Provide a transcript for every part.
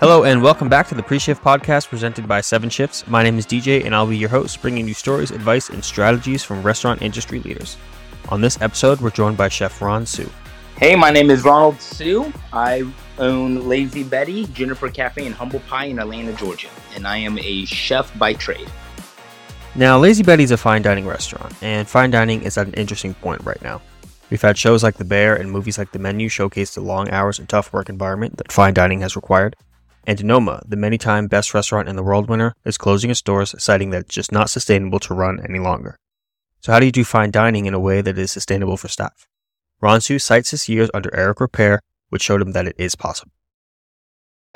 Hello and welcome back to the Pre-Shift podcast presented by Seven Shifts. My name is DJ and I'll be your host, bringing you stories, advice, and strategies from restaurant industry leaders. On this episode, we're joined by Chef Ron Hsu. Hey, my name is Ronald Hsu. I own Lazy Betty, Juniper Cafe, and Humble Pie in Atlanta, Georgia, and I am a chef by trade. Now, Lazy Betty's a fine dining restaurant, and fine dining is at an interesting point right now. We've had shows like The Bear and movies like The Menu showcase the long hours and tough work environment that fine dining has required. And Noma, the many time best restaurant in the world winner, is closing its doors, citing that it's just not sustainable to run any longer. So, how do you do fine dining in a way that is sustainable for staff? Ron Hsu cites his years under Eric Ripert, which showed him that it is possible.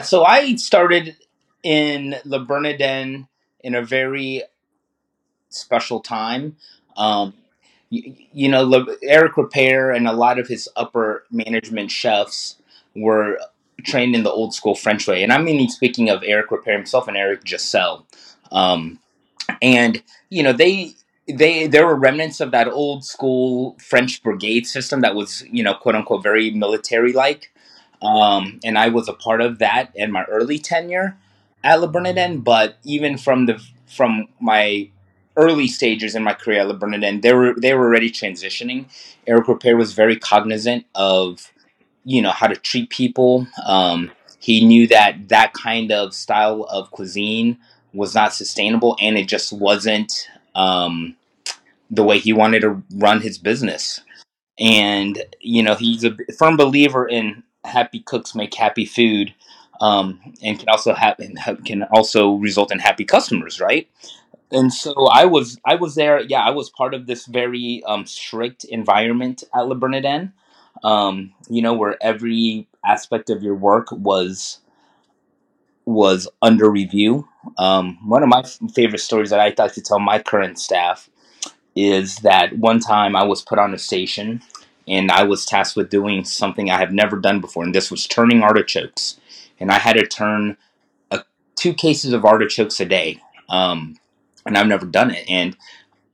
So, I started in Le Bernardin in a very special time. Um, you, you know, Le, Eric Ripert and a lot of his upper management chefs were trained in the old school French way. And I'm mean, speaking of Eric Ripert himself and Eric Gestel. Um, and, you know, they, they, there were remnants of that old school French brigade system that was, you know, quote unquote, very military like. Um, and I was a part of that in my early tenure at Le Bernardin. But even from the, from my early stages in my career at Le Bernardin, they were, they were already transitioning. Eric Ripert was very cognizant of, you know how to treat people. Um, he knew that that kind of style of cuisine was not sustainable, and it just wasn't um, the way he wanted to run his business. And you know, he's a firm believer in happy cooks make happy food, um, and can also have can also result in happy customers, right? And so I was I was there. Yeah, I was part of this very um, strict environment at Le Bernardin um, you know, where every aspect of your work was was under review. Um, one of my favorite stories that I like to tell my current staff is that one time I was put on a station and I was tasked with doing something I have never done before, and this was turning artichokes, and I had to turn a, two cases of artichokes a day, um, and I've never done it, and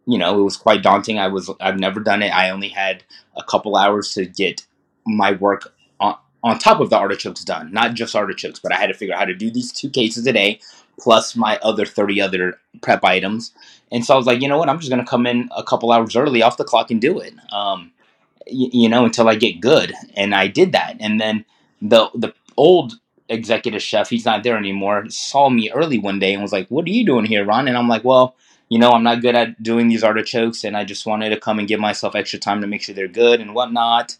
you know it was quite daunting. I was I've never done it. I only had a couple hours to get my work on, on top of the artichokes done, not just artichokes, but I had to figure out how to do these two cases a day plus my other 30 other prep items. And so I was like, you know what, I'm just going to come in a couple hours early off the clock and do it. Um, y- you know, until I get good. And I did that. And then the the old executive chef, he's not there anymore, saw me early one day and was like, "What are you doing here, Ron?" And I'm like, "Well, you know, I'm not good at doing these artichokes, and I just wanted to come and give myself extra time to make sure they're good and whatnot."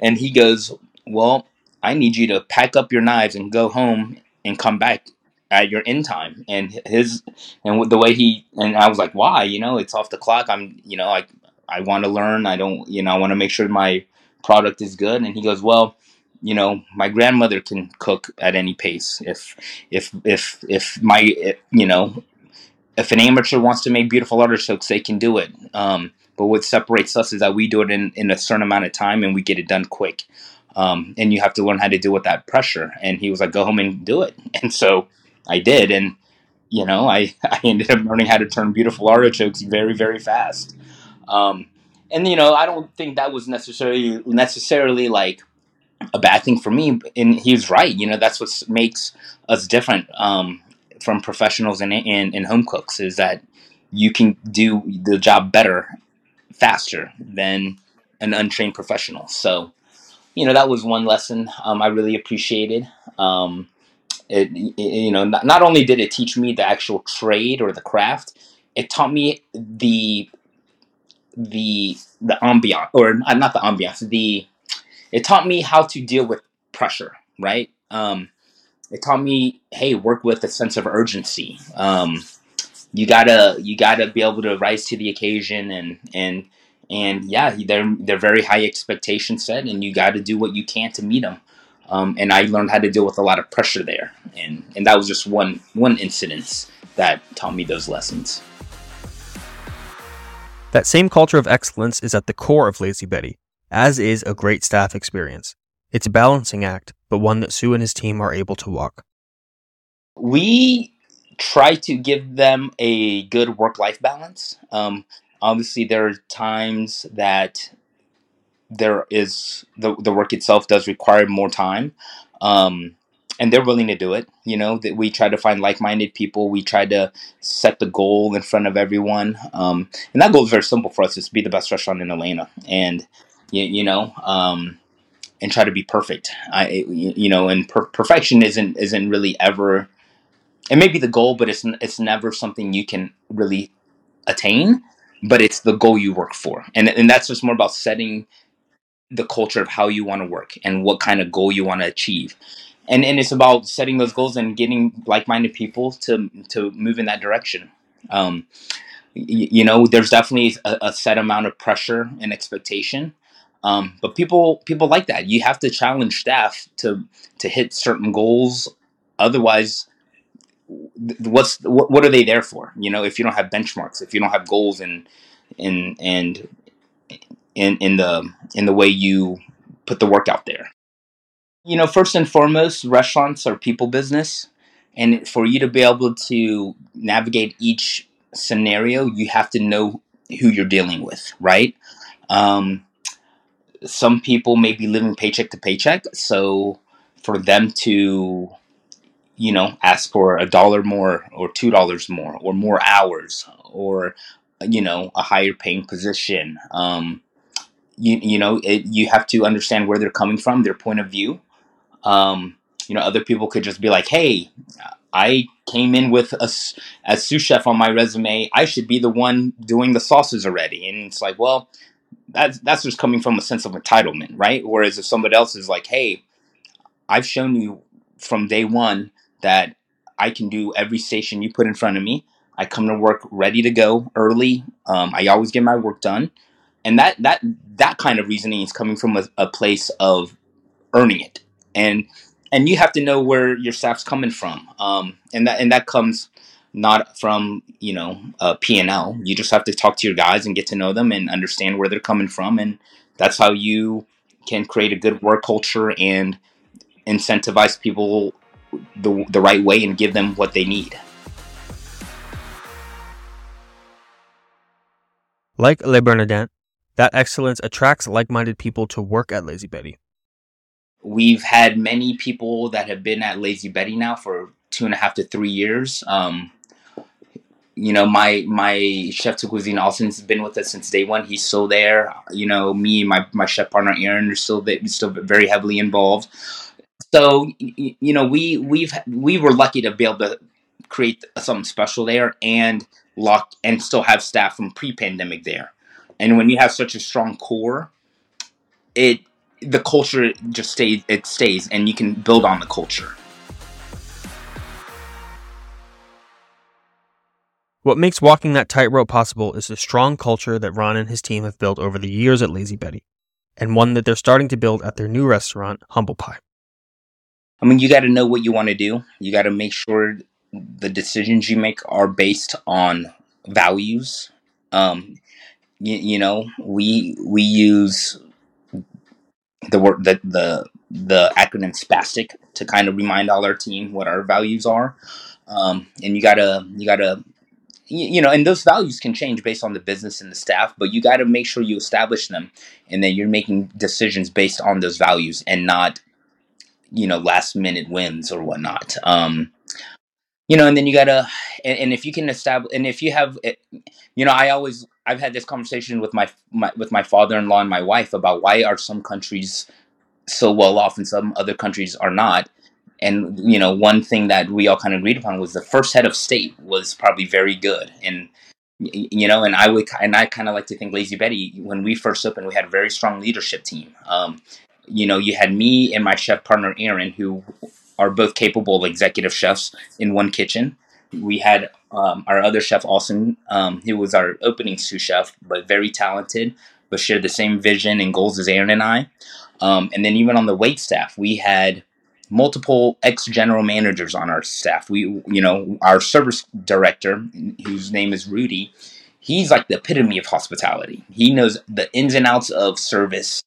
And he goes, Well, I need you to pack up your knives and go home and come back at your end time. And his and the way he and I was like, Why? You know, it's off the clock. I'm you know, I I want to learn. I don't you know, I want to make sure my product is good. And he goes, Well, you know, my grandmother can cook at any pace. If if if if my you know if an amateur wants to make beautiful artichokes, they can do it. Um, but what separates us is that we do it in, in a certain amount of time and we get it done quick. Um, and you have to learn how to deal with that pressure. And he was like, go home and do it. And so I did. And, you know, I, I ended up learning how to turn beautiful artichokes very, very fast. Um, and, you know, I don't think that was necessarily, necessarily like a bad thing for me. And he's right. You know, that's what makes us different. Um, from professionals and, and, and home cooks is that you can do the job better faster than an untrained professional. So, you know, that was one lesson um, I really appreciated. Um, it, it, you know, not, not only did it teach me the actual trade or the craft, it taught me the the the ambiance or not the ambiance the it taught me how to deal with pressure right um, it taught me hey work with a sense of urgency. Um, you gotta you gotta be able to rise to the occasion and and and yeah they're they're very high expectation set and you got to do what you can to meet them um, and i learned how to deal with a lot of pressure there. And and that was just one one incident that taught me those lessons. That same culture of excellence is at the core of lazy betty as is a great staff experience it's a balancing act but one that Hsu and his team are able to walk. We try to give them a good work life balance. Um, obviously, there are times that there is the, the work itself does require more time. Um, and they're willing to do it. You know that we try to find like-minded people. We try to set the goal in front of everyone, um, and that goal is very simple for us: is to be the best restaurant in Atlanta, and you, you know, um, and try to be perfect. I, you know, and per- perfection isn't isn't really ever. It may be the goal, but it's it's never something you can really attain. But it's the goal you work for, and and that's just more about setting the culture of how you want to work and what kind of goal you want to achieve and and it's about setting those goals and getting like-minded people to to move in that direction um, y- you know there's definitely a, a set amount of pressure and expectation um, but people people like that. You have to challenge staff to to hit certain goals. Otherwise what's what, are they there for? You know if you don't have benchmarks if you don't have goals and and and in in the in the way you put the work out there. You know first and foremost restaurants are people business. And for you to be able to navigate each scenario you have to know who you're dealing with right? Um, some people may be living paycheck to paycheck so for them to you know ask for a dollar more or two dollars more or more hours or you know a higher paying position um, you, you know it, you have to understand where they're coming from their point of view um, you know, other people could just be like, "Hey, I came in with a as sous chef on my resume. I should be the one doing the sauces already." And it's like, well, that's that's just coming from a sense of entitlement, right? Whereas if somebody else is like, "Hey, I've shown you from day one that I can do every station you put in front of me. I come to work ready to go early. Um, I always get my work done." And that that that kind of reasoning is coming from a, a place of earning it and and you have to know where your staff's coming from um, and that and that comes not from you know uh, p&l you just have to talk to your guys and get to know them and understand where they're coming from and that's how you can create a good work culture and incentivize people the, the right way and give them what they need. Like Le Bernardin, that excellence attracts like minded people to work at Lazy Betty. we've had many people that have been at lazy betty now for two and a half to three years. Um, you know, my my chef de cuisine Austin's been with us since day one. He's still there. You know, me and my my chef partner Aaron are still still very heavily involved. So you know, we we've we were lucky to be able to create something special there and lock and still have staff from pre-pandemic there. And when you have such a strong core, it the culture just stays it stays and you can build on the culture. What makes walking that tightrope possible is the strong culture that Ron and his team have built over the years at Lazy Betty, and one that they're starting to build at their new restaurant, Humble Pie. I mean, you got to know what you want to do. You got to make sure the decisions you make are based on values. Um, you, you know, we we use the word the the the acronym spastic to kind of remind all our team what our values are. Um, and you gotta you gotta you, you know, and those values can change based on the business and the staff, but you got to make sure you establish them, and then you're making decisions based on those values and not you know last minute wins or whatnot. Um, you know, and then you gotta, and, and if you can establish, and if you have, eh, you know, I always, I've had this conversation with my, my with my father-in-law and my wife about why are some countries so well off and some other countries are not. And you know, one thing that we all kind of agreed upon was the first head of state was probably very good, and you know, and I would, and I kind of like to think Lazy Betty when we first opened, we had a very strong leadership team. Um, you know, you had me and my chef partner Aaron, who are both capable executive chefs in one kitchen. We had um, our other chef Austin, um, who was our opening sous chef, but very talented, but shared the same vision and goals as Aaron and I. Um, and then even on the wait staff, we had multiple ex general managers on our staff. We, you know, our service director, whose name is Rudy, he's like the epitome of hospitality. He knows the ins and outs of service.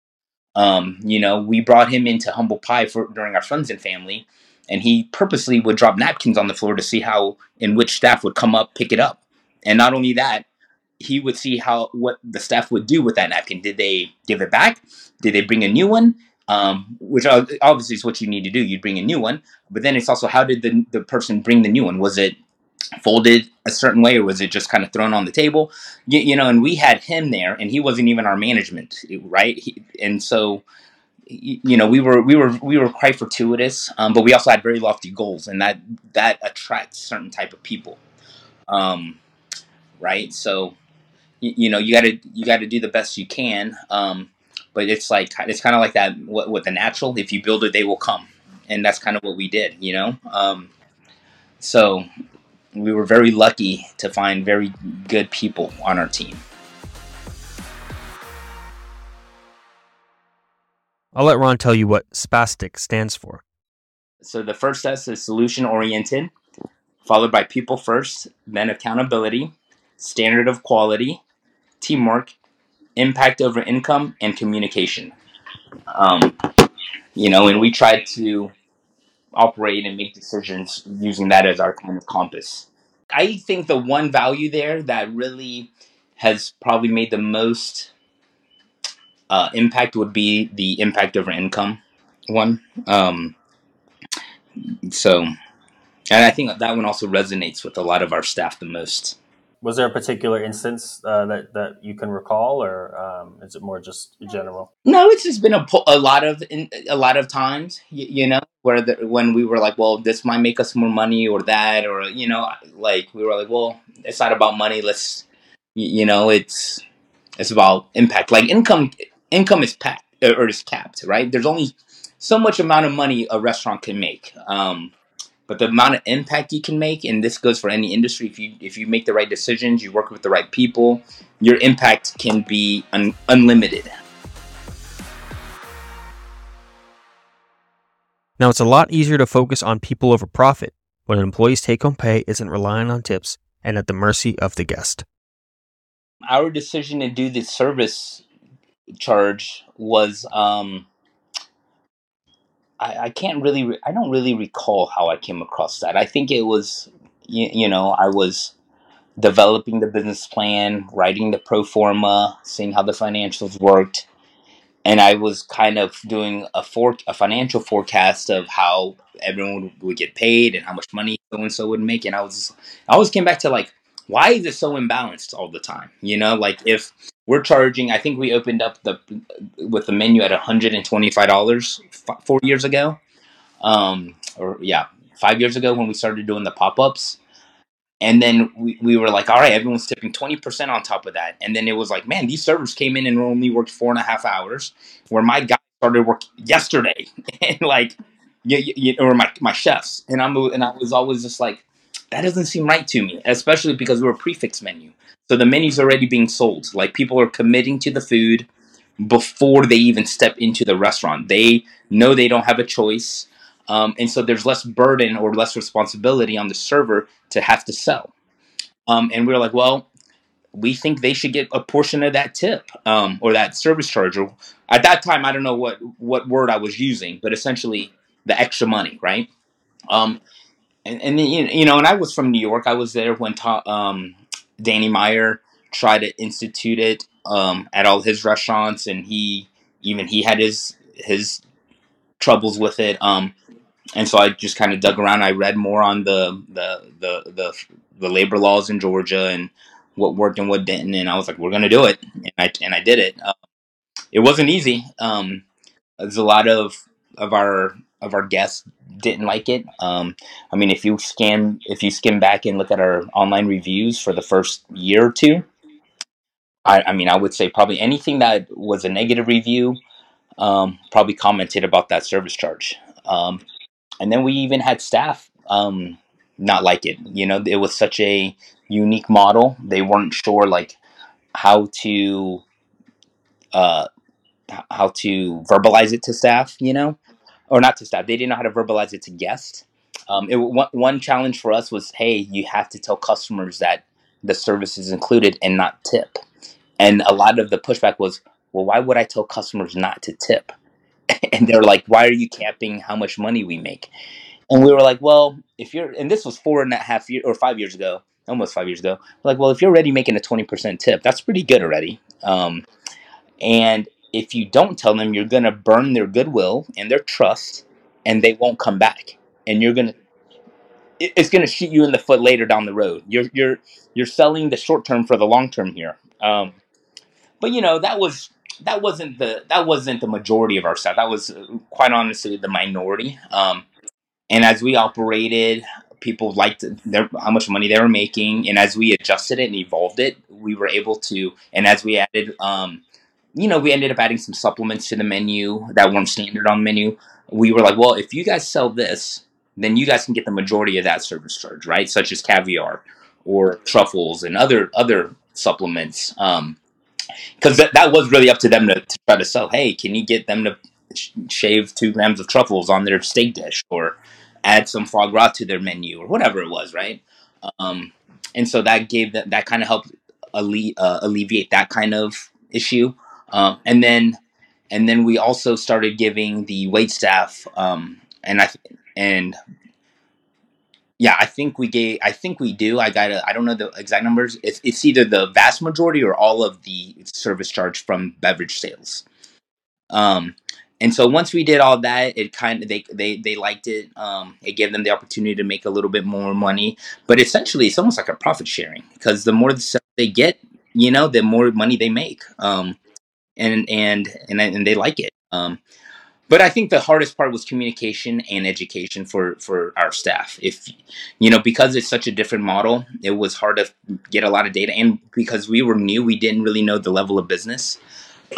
Um, you know, we brought him into Humble Pie for during our friends and family, and he purposely would drop napkins on the floor to see how in which staff would come up, pick it up, and not only that, he would see how what the staff would do with that napkin. Did they give it back? Did they bring a new one? Um, which obviously is what you need to do. You'd bring a new one, but then it's also how did the the person bring the new one? Was it folded a certain way, or was it just kind of thrown on the table? You, you know, and we had him there, and he wasn't even our management, right? He, and so you know we were we were we were quite fortuitous um, but we also had very lofty goals and that that attracts certain type of people um, right so you, you know you got to you got to do the best you can um, but it's like it's kind of like that with the natural if you build it they will come. And that's kind of what we did you know? Um, so we were very lucky to find very good people on our team. I'll let Ron tell you what SPASTIC stands for. So the first S is solution oriented, followed by people first, then accountability, standard of quality, teamwork, impact over income, and communication. Um, you know, and we try to operate and make decisions using that as our kind of compass. I think the one value there that really has probably made the most uh, impact would be the impact over income one. Um, so, and I think that one also resonates with a lot of our staff the most. Was there a particular instance uh, that that you can recall, or um, is it more just general? No, it's just been a, a lot of a lot of times, you, you know, where the, when we were like, well, this might make us more money, or that, or you know, like we were like, well, it's not about money. Let's, you know, it's it's about impact. Like income, income is packed or is capped, right? There's only so much amount of money a restaurant can make. Um, but the amount of impact you can make and this goes for any industry if you if you make the right decisions you work with the right people your impact can be un- unlimited. Now it's a lot easier to focus on people over profit when an employee's take-home pay isn't relying on tips and at the mercy of the guest. Our decision to do the service charge was um I, I can't really, re- I don't really recall how I came across that. I think it was, you, you know, I was developing the business plan, writing the pro forma, seeing how the financials worked, and I was kind of doing a for a financial forecast of how everyone would, would get paid and how much money so and so would make. And I was, I always came back to like, why is it so imbalanced all the time? You know, like if we're charging, I think we opened up the with the menu at one hundred and twenty five dollars four years ago, um, or yeah, five years ago when we started doing the pop ups. And then we, we were like, all right, everyone's tipping 20% on top of that. And then it was like, man, these servers came in and only worked four and a half hours, where my guy started work yesterday. and like, you, you, or my, my chefs. And, I'm, and I was always just like, that doesn't seem right to me, especially because we're a prix fixe menu. So the menu's already being sold. Like people are committing to the food before they even step into the restaurant. They know they don't have a choice. Um, and so there's less burden or less responsibility on the server to have to sell. Um, and we are like, well, we think they should get a portion of that tip um, or that service charge. Or at that time, I don't know what what word I was using, but essentially the extra money, right? Um, and, and you know, and I was from New York. I was there when um, Danny Meyer tried to institute it um, at all his restaurants, and he even he had his his troubles with it. Um, and so I just kind of dug around. I read more on the, the the the the labor laws in Georgia and what worked and what didn't, and I was like, we're gonna do it, and I and I did it. Uh, it wasn't easy. Um, there's a lot of of our of our guests didn't like it. Um, I mean, if you scan, if you skim back and look at our online reviews for the first year or two, I, I mean, I would say probably anything that was a negative review, um, probably commented about that service charge. Um, and then we even had staff um, not like it. You know, it was such a unique model; they weren't sure like how to uh, how to verbalize it to staff. You know, or not to staff. They didn't know how to verbalize it to guests. Um, it, one, one challenge for us was, hey, you have to tell customers that the service is included and not tip. And a lot of the pushback was, well, why would I tell customers not to tip? and they're like, why are you capping how much money we make? And we were like, well, if you're, and this was four and a half years or five years ago, almost five years ago. Like, well, if you're already making a 20% tip, that's pretty good already. Um, and if you don't tell them, you're going to burn their goodwill and their trust, and they won't come back. And you're going to it's going to shoot you in the foot later down the road. You're you're you're selling the short term for the long term here. Um, but you know that was that wasn't the that wasn't the majority of our staff. That was uh, quite honestly the minority. Um, and as we operated, people liked their, how much money they were making, and as we adjusted it and evolved it, we were able to. And as we added, um, you know, we ended up adding some supplements to the menu that weren't standard on the menu. We were like, well, if you guys sell this, then you guys can get the majority of that service charge, right? Such as caviar or truffles and other other supplements. Um, because that, that was really up to them to, to try to sell. Hey, can you get them to sh- shave two grams of truffles on their steak dish, or add some foie gras to their menu, or whatever it was, right? Um, and so that gave that that kind of helped alle- uh, alleviate that kind of issue. Um, and then and then we also started giving the wait staff, um, and I and yeah, I think we gave. I think we do. I got. I don't know the exact numbers. It's, it's either the vast majority or all of the service charge from beverage sales. Um, and so once we did all that, it kind of they they they liked it. Um, it gave them the opportunity to make a little bit more money. But essentially, it's almost like a profit sharing because the more they get, you know, the more money they make. Um, and and and and they like it. Um, but I think the hardest part was communication and education for for our staff. If you know, because it's such a different model, it was hard to get a lot of data, and because we were new, we didn't really know the level of business.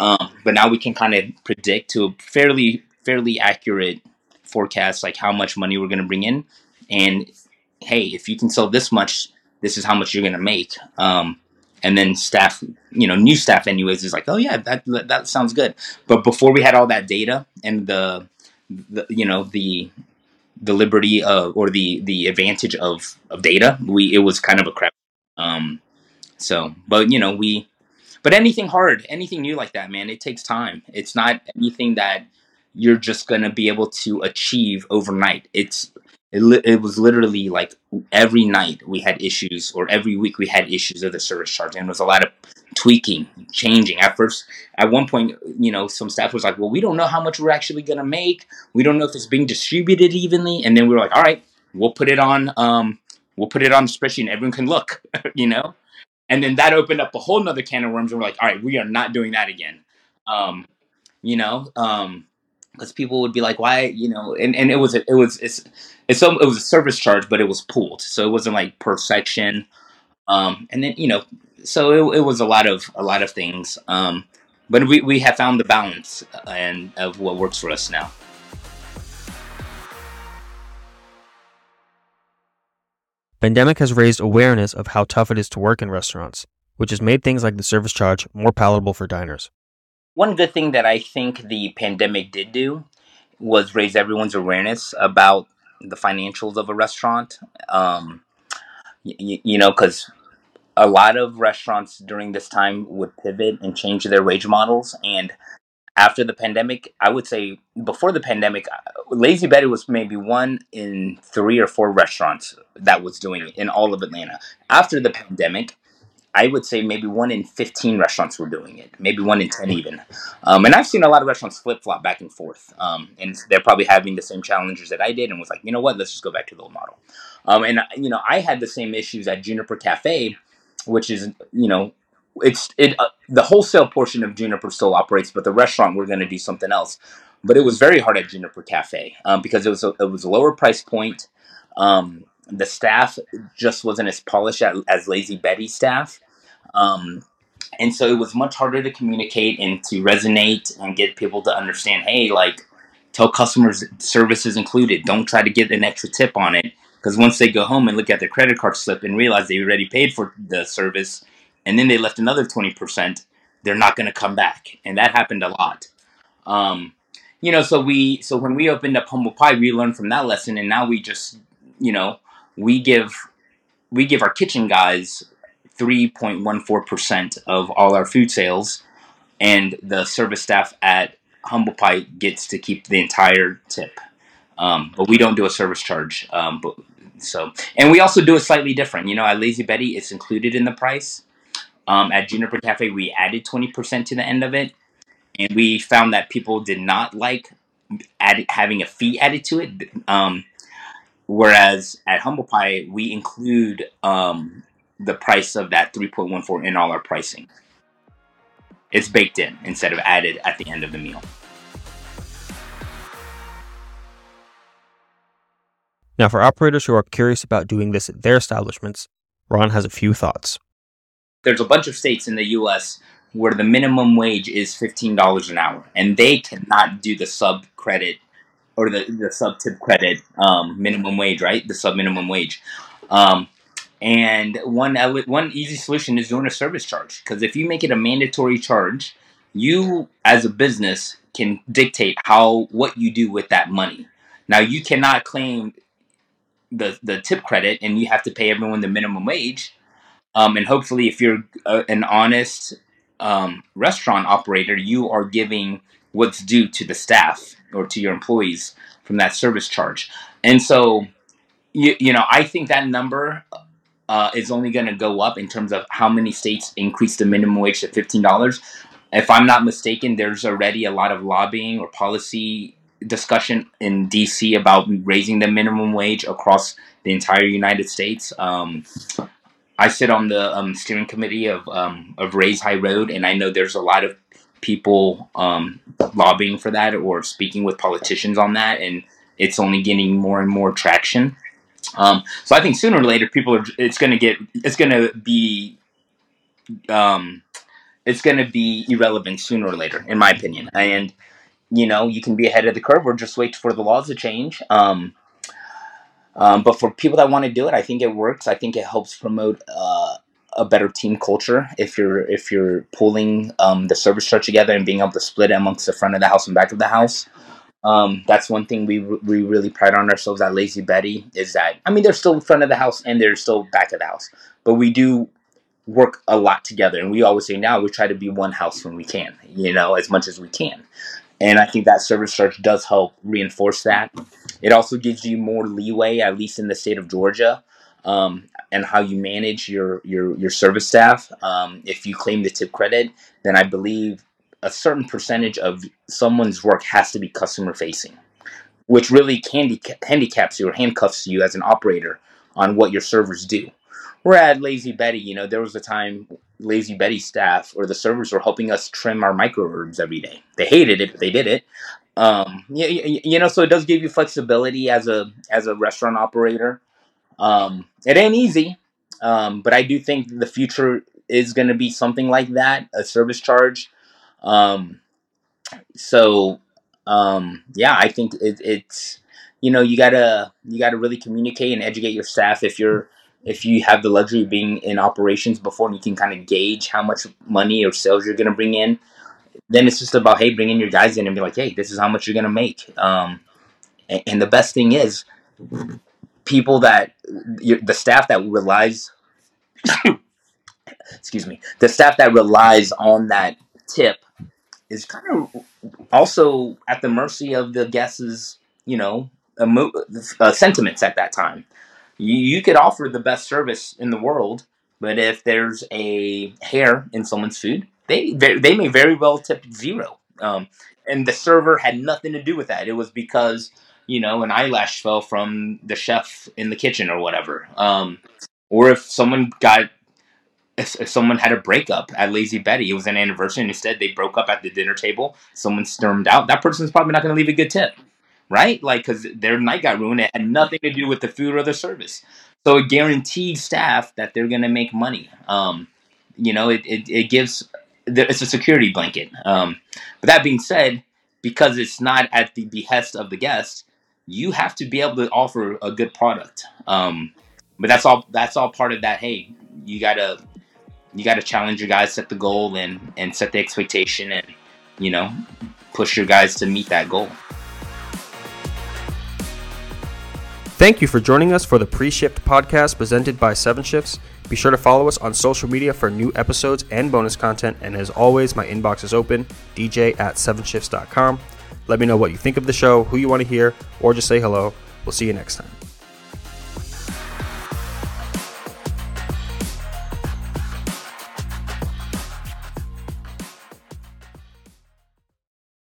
Um, but now we can kind of predict to a fairly fairly accurate forecast, like how much money we're going to bring in, and hey, if you can sell this much, this is how much you're going to make. Um, and then staff, you know, new staff, anyways, is like, oh yeah, that that sounds good. But before we had all that data and the, the you know, the the liberty of or the the advantage of of data, we it was kind of a crap. Um, so, but you know, we but anything hard, anything new like that, man, it takes time. It's not anything that you're just gonna be able to achieve overnight. It's it, li- it was literally like every night we had issues, or every week we had issues of the service charge, and it was a lot of tweaking, changing. At first, at one point, you know, some staff was like, "Well, we don't know how much we're actually gonna make. We don't know if it's being distributed evenly." And then we were like, "All right, we'll put it on. Um, we'll put it on the spreadsheet, and everyone can look." you know and then that opened up a whole nother can of worms and we're like all right we are not doing that again um you know um because people would be like why you know and, and it was it was it's it's some it was a service charge but it was pooled so it wasn't like per section um and then you know so it, it was a lot of a lot of things um but we, we have found the balance uh, and of what works for us now Pandemic has raised awareness of how tough it is to work in restaurants, which has made things like the service charge more palatable for diners. One good thing that i think the pandemic did do was raise everyone's awareness about the financials of a restaurant. Um y- you know because a lot of restaurants during this time would pivot and change their wage models. And after the pandemic i would say before the pandemic uh, lazy betty was maybe one in three or four restaurants that was doing it in all of atlanta. After the pandemic i would say maybe one in 15 restaurants were doing it maybe one in 10 even um, and i've seen a lot of restaurants flip-flop back and forth um, and they're probably having the same challenges that i did and was like you know what let's just go back to the old model um, and you know i had the same issues at juniper cafe which is you know it's it uh, the wholesale portion of Juniper still operates, but the restaurant we're going to do something else. But it was very hard at Juniper Cafe um, because it was a, it was a lower price point. Um, the staff just wasn't as polished as, as Lazy Betty staff, um, and so it was much harder to communicate and to resonate and get people to understand. Hey, like tell customers service is included. Don't try to get an extra tip on it because once they go home and look at their credit card slip and realize they already paid for the service and then they left another 20%, they're not going to come back. And that happened a lot. Um, you know, so we, so when we opened up Humble Pie, we learned from that lesson. And now we just, you know, we give, we give our kitchen guys 3.14% of all our food sales. And the service staff at Humble Pie gets to keep the entire tip. Um, but we don't do a service charge. Um, but so, and we also do it slightly different. You know, at Lazy Betty, it's included in the price. Um, at Juniper Cafe, we added 20% to the end of it. and we found that people did not like add, having a fee added to it. Um, whereas at Humble Pie, we include um, the price of that 3.14 in all our pricing. It's baked in instead of added at the end of the meal. Now, for operators who are curious about doing this at their establishments, Ron has a few thoughts. There's a bunch of states in the US where the minimum wage is $15 an hour, and they cannot do the sub credit or the, the sub tip credit um, minimum wage, right? The sub minimum wage. Um, and one one easy solution is doing a service charge because if you make it a mandatory charge, you as a business can dictate how what you do with that money. Now you cannot claim the the tip credit and you have to pay everyone the minimum wage. Um, and hopefully, if you're a, an honest um, restaurant operator, you are giving what's due to the staff or to your employees from that service charge. And so, you, you know, I think that number uh, is only going to go up in terms of how many states increase the minimum wage to $15. If I'm not mistaken, there's already a lot of lobbying or policy discussion in DC about raising the minimum wage across the entire United States. Um, I sit on the um, steering committee of um, of Raise High Road, and I know there's a lot of people um, lobbying for that or speaking with politicians on that, and it's only getting more and more traction. Um, so I think sooner or later, people are. It's going to get. It's going to be. Um, it's going to be irrelevant sooner or later, in my opinion. And you know, you can be ahead of the curve or just wait for the laws to change. Um, um, but for people that want to do it, I think it works. I think it helps promote uh, a better team culture if you're if you're pulling um, the service chart together and being able to split it amongst the front of the house and back of the house. Um, that's one thing we we really pride on ourselves at Lazy Betty is that I mean they're still in front of the house and they're still back of the house, but we do work a lot together and we always say now we try to be one house when we can, you know, as much as we can. And I think that service charge does help reinforce that. It also gives you more leeway, at least in the state of Georgia, um, and how you manage your your your service staff. Um, if you claim the tip credit, then I believe a certain percentage of someone's work has to be customer facing, which really handicaps you or handcuffs you as an operator on what your servers do. We're at Lazy Betty, you know, there was a time Lazy Betty staff or the servers were helping us trim our micro herbs every day. They hated it, but they did it. Um, you, you know, so it does give you flexibility as a as a restaurant operator. Um, it ain't easy, um, but I do think the future is going to be something like that, a service charge. Um, so um, yeah, I think it, it's you know you gotta you gotta really communicate and educate your staff if you're if you have the luxury of being in operations before and you can kind of gauge how much money or sales you're to bring in then it's just about hey bringing your guys in and be like hey this is how much you're to make. Um, and, and, the best thing is people that the staff that relies excuse me the staff that relies on that tip is kind of also at the mercy of the guests you know emo- uh, sentiments at that time you, you could offer the best service in the world, but if there's a hair in someone's food, they they may very well tip zero. Um, and the server had nothing to do with that. It was because you know an eyelash fell from the chef in the kitchen or whatever. Um, or if someone got if, someone had a breakup at Lazy Betty, it was an anniversary, and instead they broke up at the dinner table. Someone stormed out. That person's probably not going to leave a good tip right? Like, because their night got ruined. It had nothing to do with the food or the service. So it guaranteed staff that they're going to make money. Um, you know, it, it, it gives, it's a security blanket. Um, but that being said, because it's not at the behest of the guest, you have to be able to offer a good product. Um, but that's all, that's all part of that. Hey, you gotta, you gotta challenge your guys, set the goal and, and set the expectation and, you know, push your guys to meet that goal. Thank you for joining us for the Pre Shift podcast presented by Seven Shifts. Be sure to follow us on social media for new episodes and bonus content. And as always, my inbox is open dj at sevenshifts.com. Let me know what you think of the show, who you want to hear, or just say hello. We'll see you next time.